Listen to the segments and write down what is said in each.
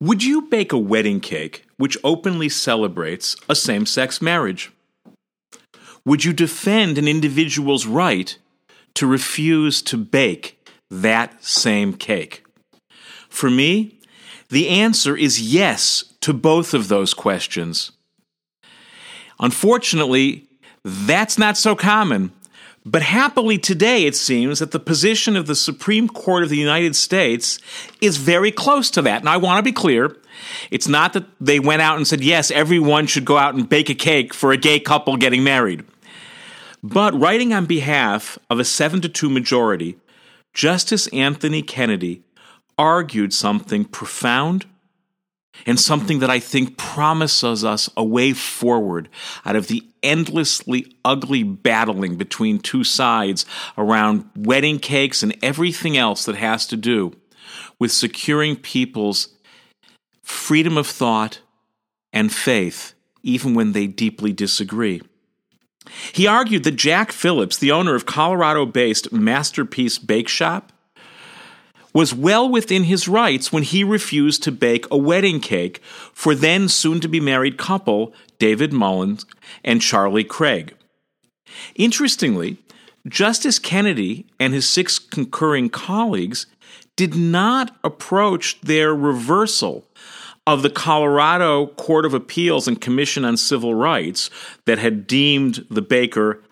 Would you bake a wedding cake which openly celebrates a same sex marriage? Would you defend an individual's right to refuse to bake that same cake? For me, the answer is yes to both of those questions. Unfortunately, that's not so common. But happily today, it seems that the position of the Supreme Court of the United States is very close to that. And I want to be clear it's not that they went out and said, yes, everyone should go out and bake a cake for a gay couple getting married. But writing on behalf of a 7 to 2 majority, Justice Anthony Kennedy argued something profound and something that I think promises us a way forward out of the endlessly ugly battling between two sides around wedding cakes and everything else that has to do with securing people's freedom of thought and faith, even when they deeply disagree. He argued that Jack Phillips, the owner of Colorado based Masterpiece Bake Shop, was well within his rights when he refused to bake a wedding cake for then soon to be married couple David Mullins and Charlie Craig. Interestingly, Justice Kennedy and his six concurring colleagues did not approach their reversal of the Colorado Court of Appeals and Commission on Civil Rights that had deemed the baker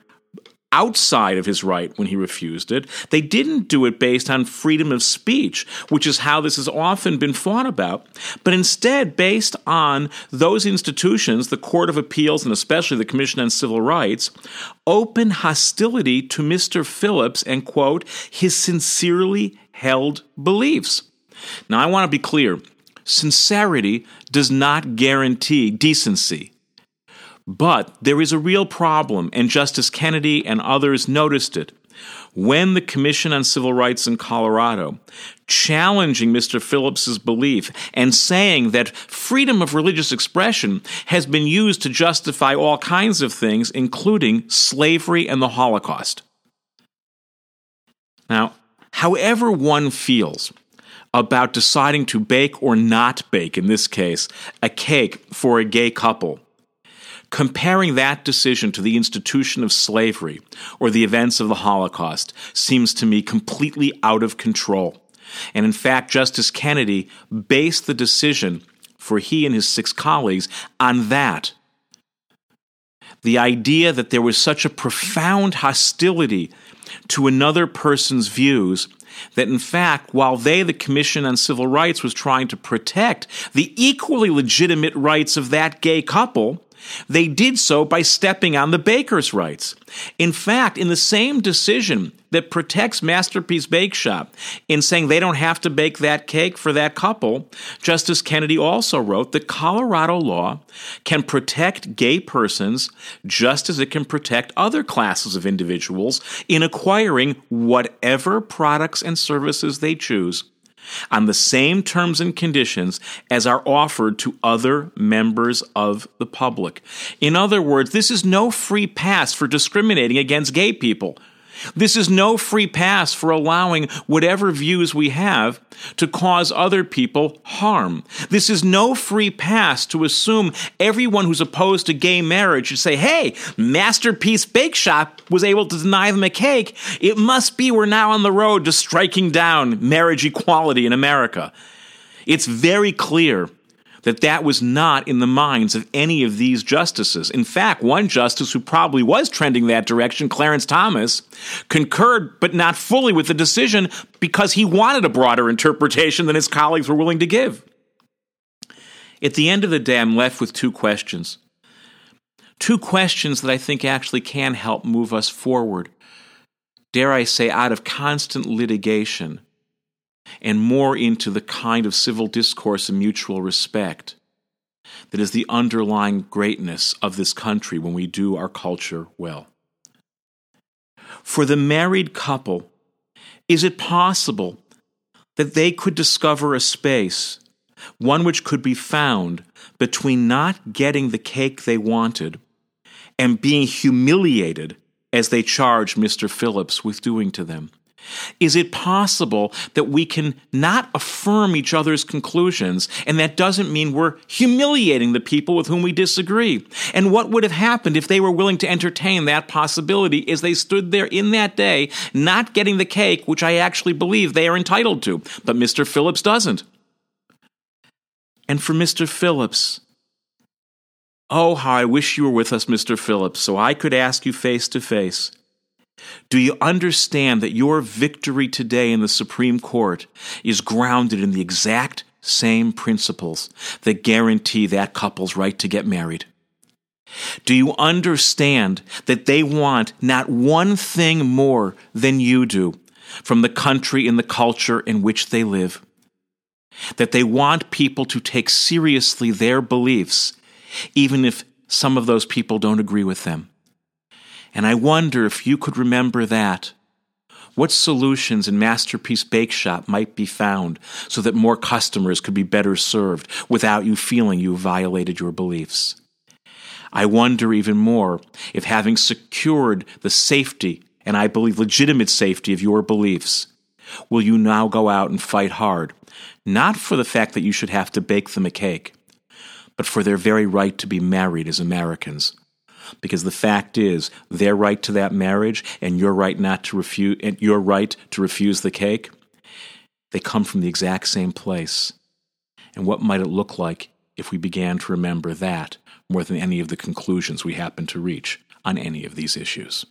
outside of his right when he refused it. They didn't do it based on freedom of speech, which is how this has often been fought about, but instead based on those institutions, the Court of Appeals and especially the Commission on Civil Rights, open hostility to Mr. Phillips and, quote, his sincerely held beliefs. Now, I want to be clear sincerity does not guarantee decency. But there is a real problem, and Justice Kennedy and others noticed it. When the Commission on Civil Rights in Colorado, challenging Mr. Phillips's belief and saying that freedom of religious expression has been used to justify all kinds of things, including slavery and the Holocaust. Now, however one feels about deciding to bake or not bake, in this case, a cake for a gay couple, Comparing that decision to the institution of slavery or the events of the Holocaust seems to me completely out of control. And in fact, Justice Kennedy based the decision for he and his six colleagues on that. The idea that there was such a profound hostility to another person's views that in fact, while they, the Commission on Civil Rights, was trying to protect the equally legitimate rights of that gay couple, they did so by stepping on the baker's rights. In fact, in the same decision that protects Masterpiece Bake Shop in saying they don't have to bake that cake for that couple, Justice Kennedy also wrote that Colorado law can protect gay persons just as it can protect other classes of individuals in acquiring whatever products and services they choose on the same terms and conditions as are offered to other members of the public. In other words, this is no free pass for discriminating against gay people. This is no free pass for allowing whatever views we have to cause other people harm. This is no free pass to assume everyone who's opposed to gay marriage should say, hey, Masterpiece Bake Shop was able to deny them a cake. It must be we're now on the road to striking down marriage equality in America. It's very clear that that was not in the minds of any of these justices. In fact, one justice who probably was trending that direction, Clarence Thomas, concurred but not fully with the decision because he wanted a broader interpretation than his colleagues were willing to give. At the end of the day, I'm left with two questions. Two questions that I think actually can help move us forward. Dare I say, out of constant litigation and more into the kind of civil discourse and mutual respect that is the underlying greatness of this country when we do our culture well. For the married couple, is it possible that they could discover a space, one which could be found between not getting the cake they wanted and being humiliated as they charged Mr. Phillips with doing to them? Is it possible that we can not affirm each other's conclusions, and that doesn't mean we're humiliating the people with whom we disagree? And what would have happened if they were willing to entertain that possibility as they stood there in that day, not getting the cake, which I actually believe they are entitled to, but Mr. Phillips doesn't? And for Mr. Phillips, oh, how I wish you were with us, Mr. Phillips, so I could ask you face to face. Do you understand that your victory today in the Supreme Court is grounded in the exact same principles that guarantee that couple's right to get married? Do you understand that they want not one thing more than you do from the country and the culture in which they live? That they want people to take seriously their beliefs, even if some of those people don't agree with them. And I wonder if you could remember that. What solutions in Masterpiece Bake Shop might be found so that more customers could be better served without you feeling you violated your beliefs? I wonder even more if having secured the safety, and I believe legitimate safety of your beliefs, will you now go out and fight hard, not for the fact that you should have to bake them a cake, but for their very right to be married as Americans because the fact is their right to that marriage and your right not to refuse and your right to refuse the cake they come from the exact same place. And what might it look like if we began to remember that more than any of the conclusions we happen to reach on any of these issues